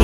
I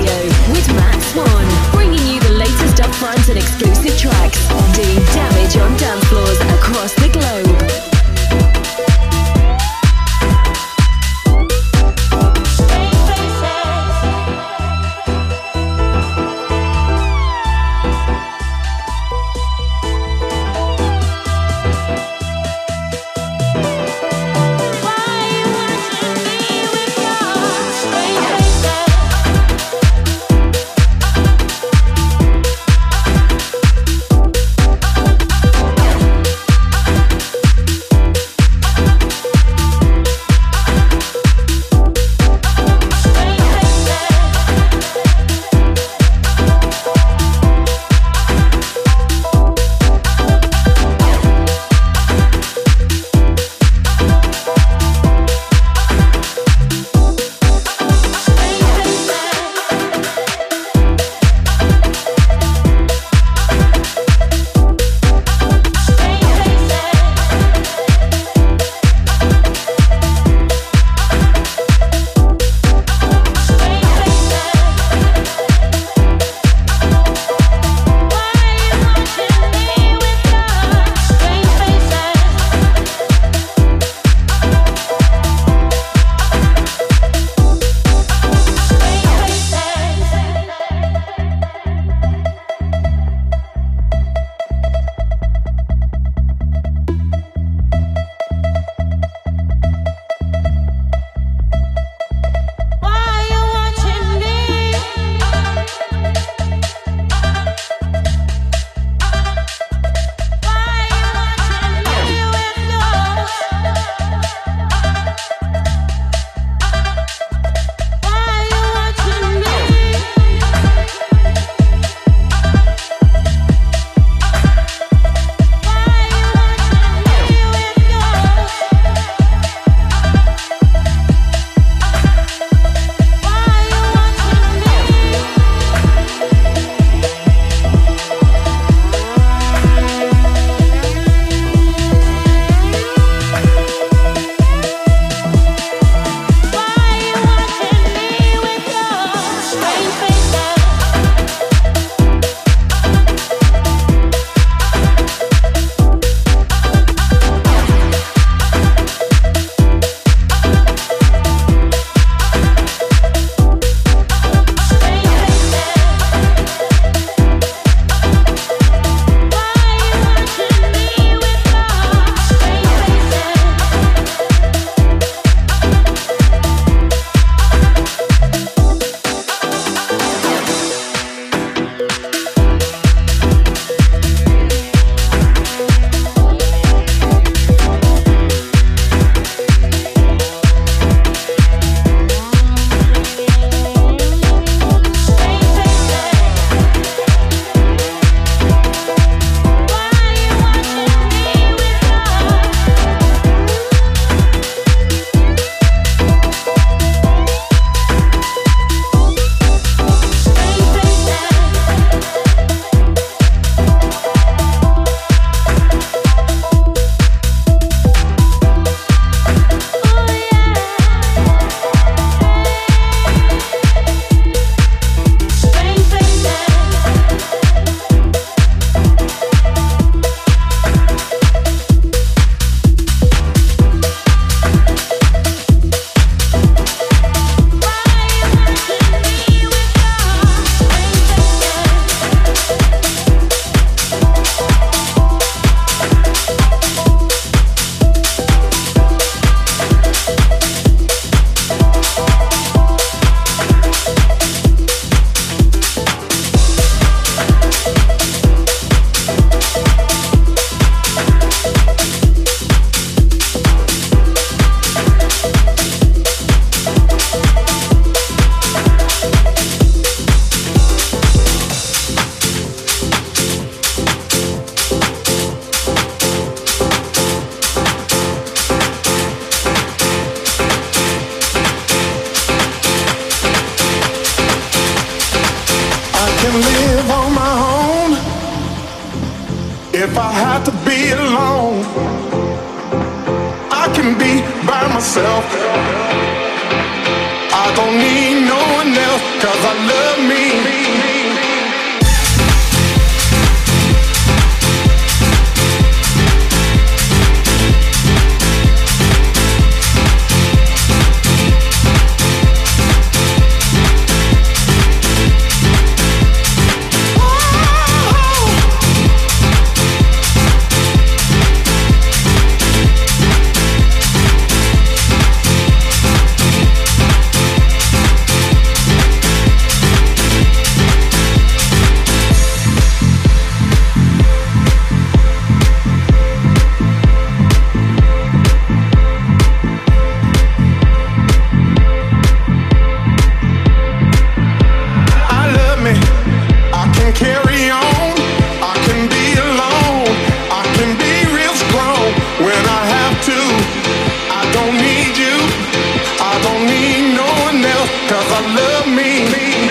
Cause I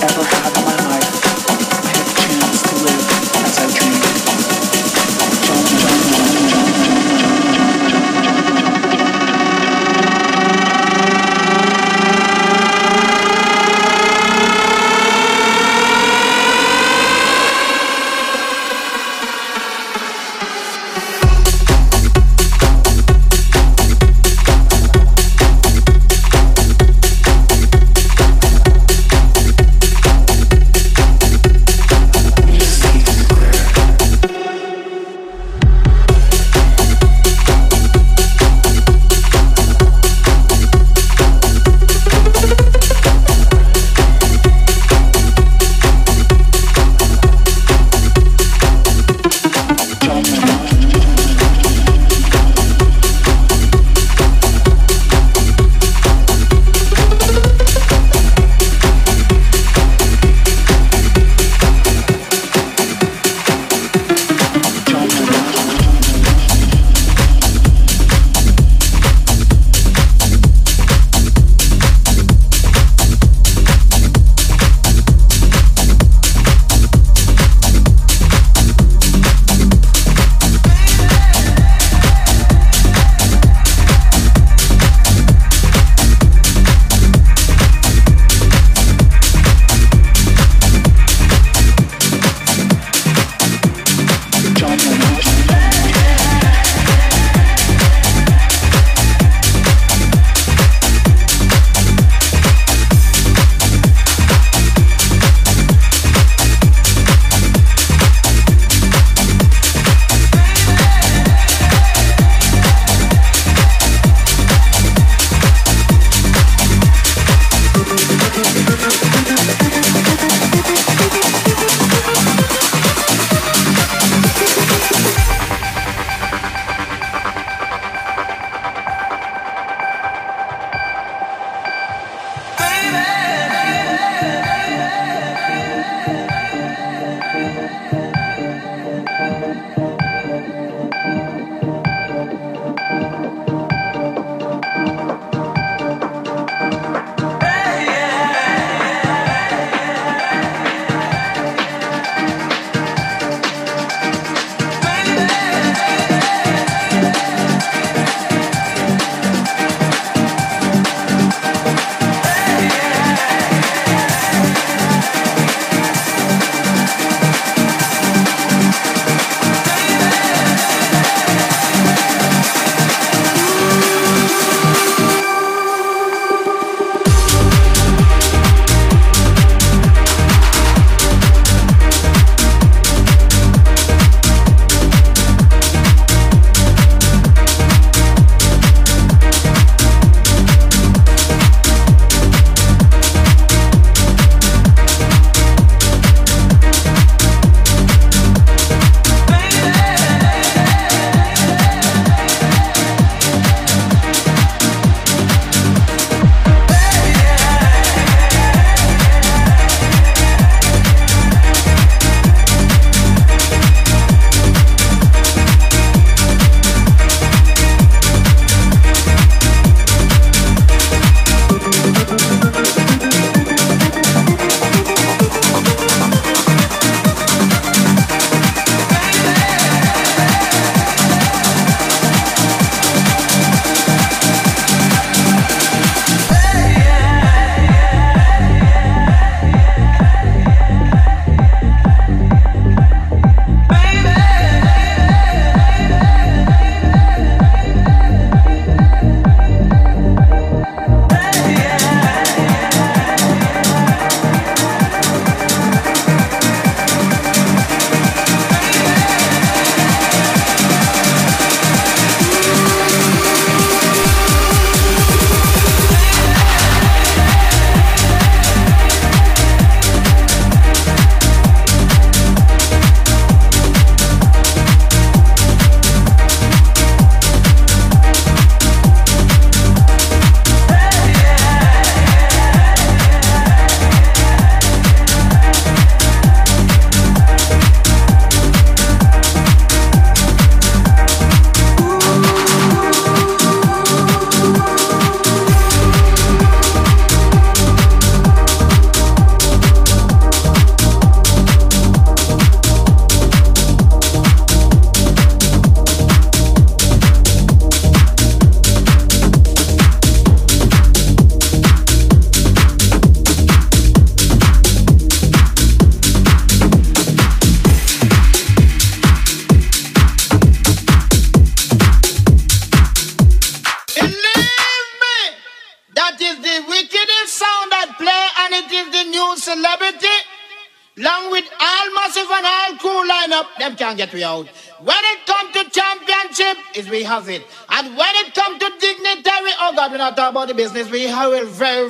Now than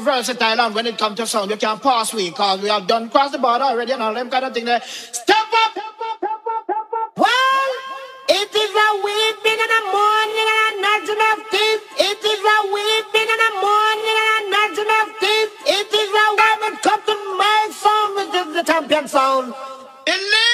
versatile and when it comes to sound, you can't pass we cause we have done cross the border already and all them kind of thing there. Step up! Well, it is a weeping in the morning and a nudging of teeth. It is a weeping in the morning and a nudging of teeth. It is a woman come to my phone, which is the champion sound. Elite!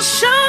God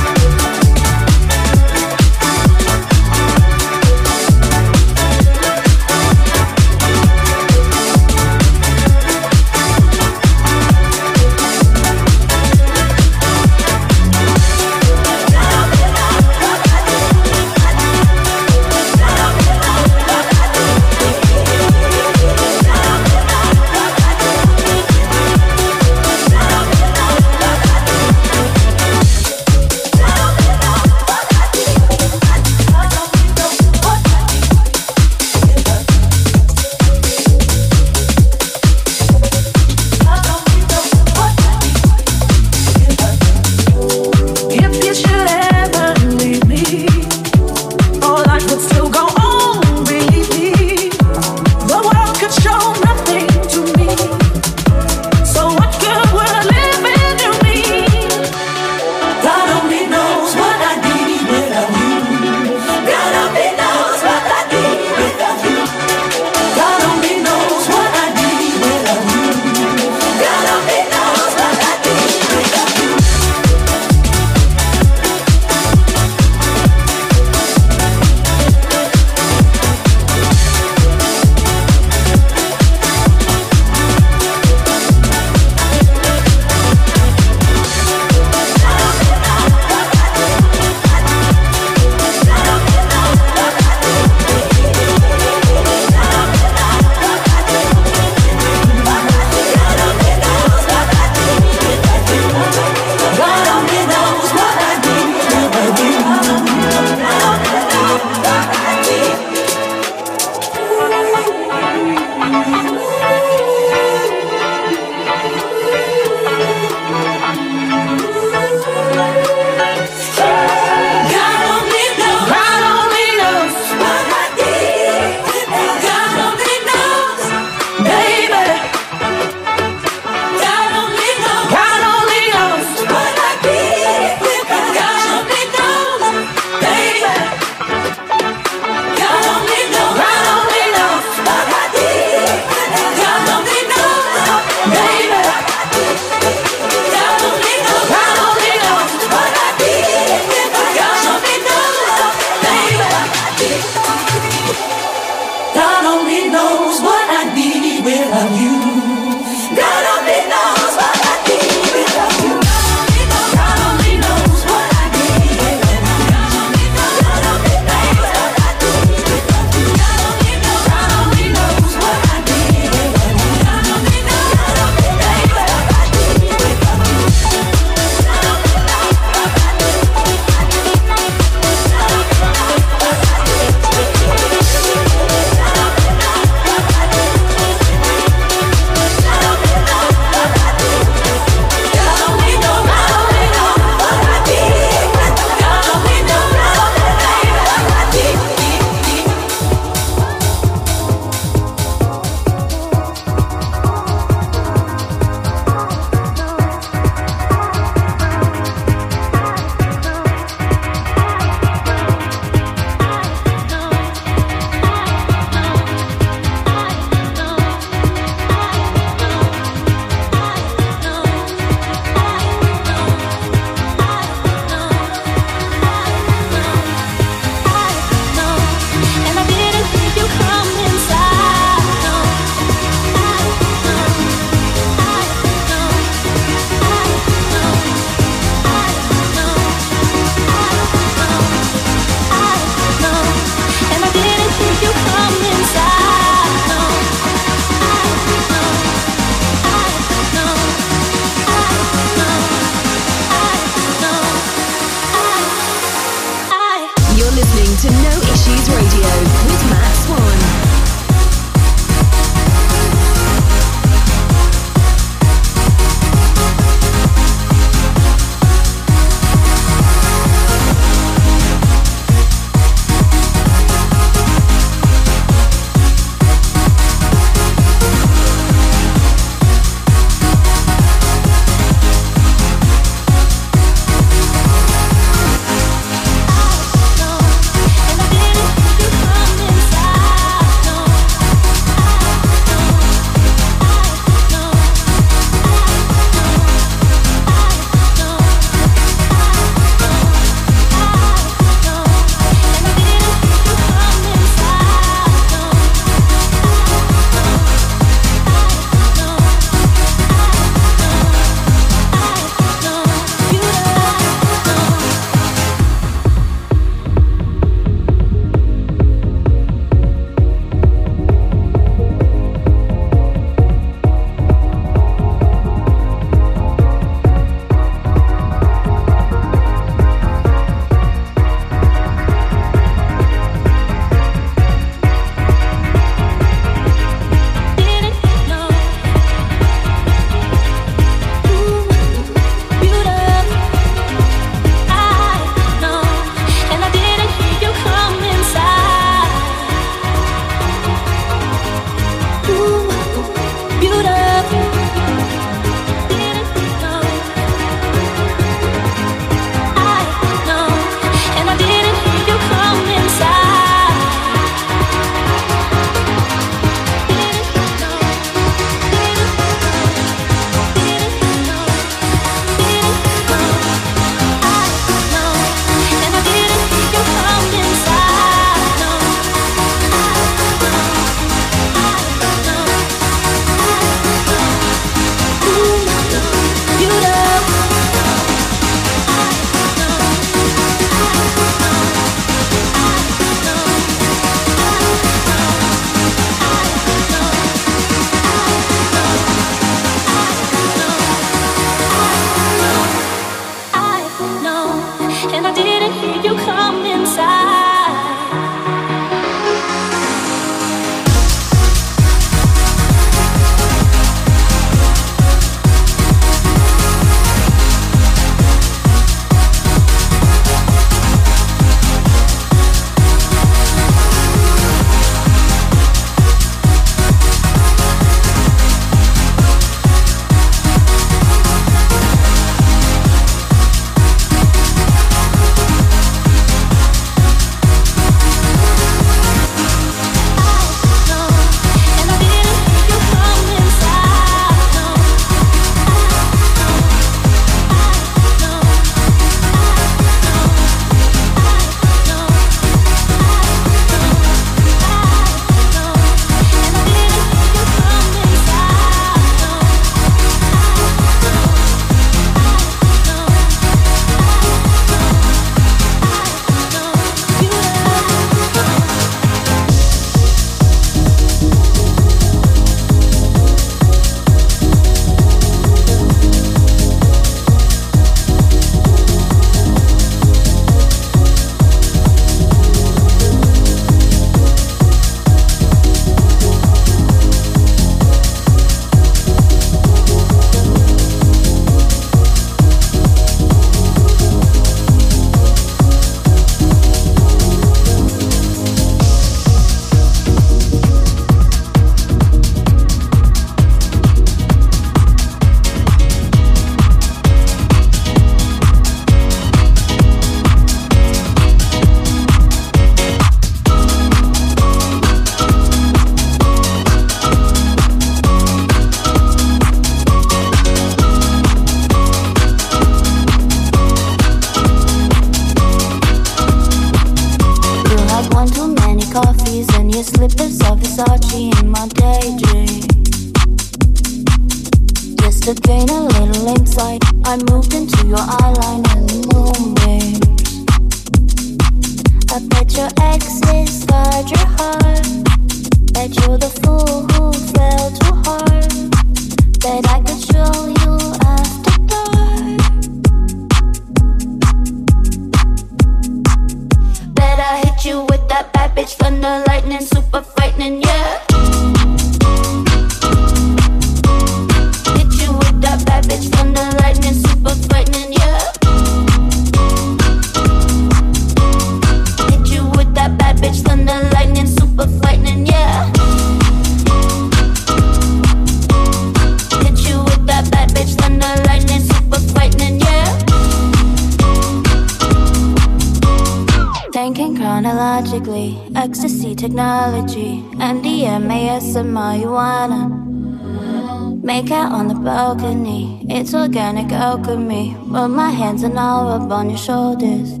Make out on the balcony, it's organic alchemy. Put my hands are all up on your shoulders.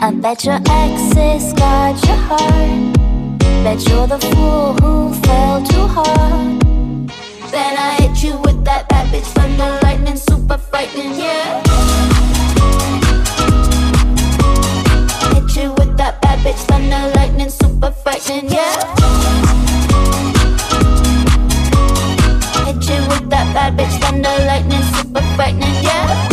I bet your exes got your heart. Bet you're the fool who fell too hard. Then I hit you with that bad bitch thunder lightning, super frightening, yeah. Hit you with that bad bitch thunder lightning, super frightening, yeah. Bad bitch thunder lightning super frightening yeah.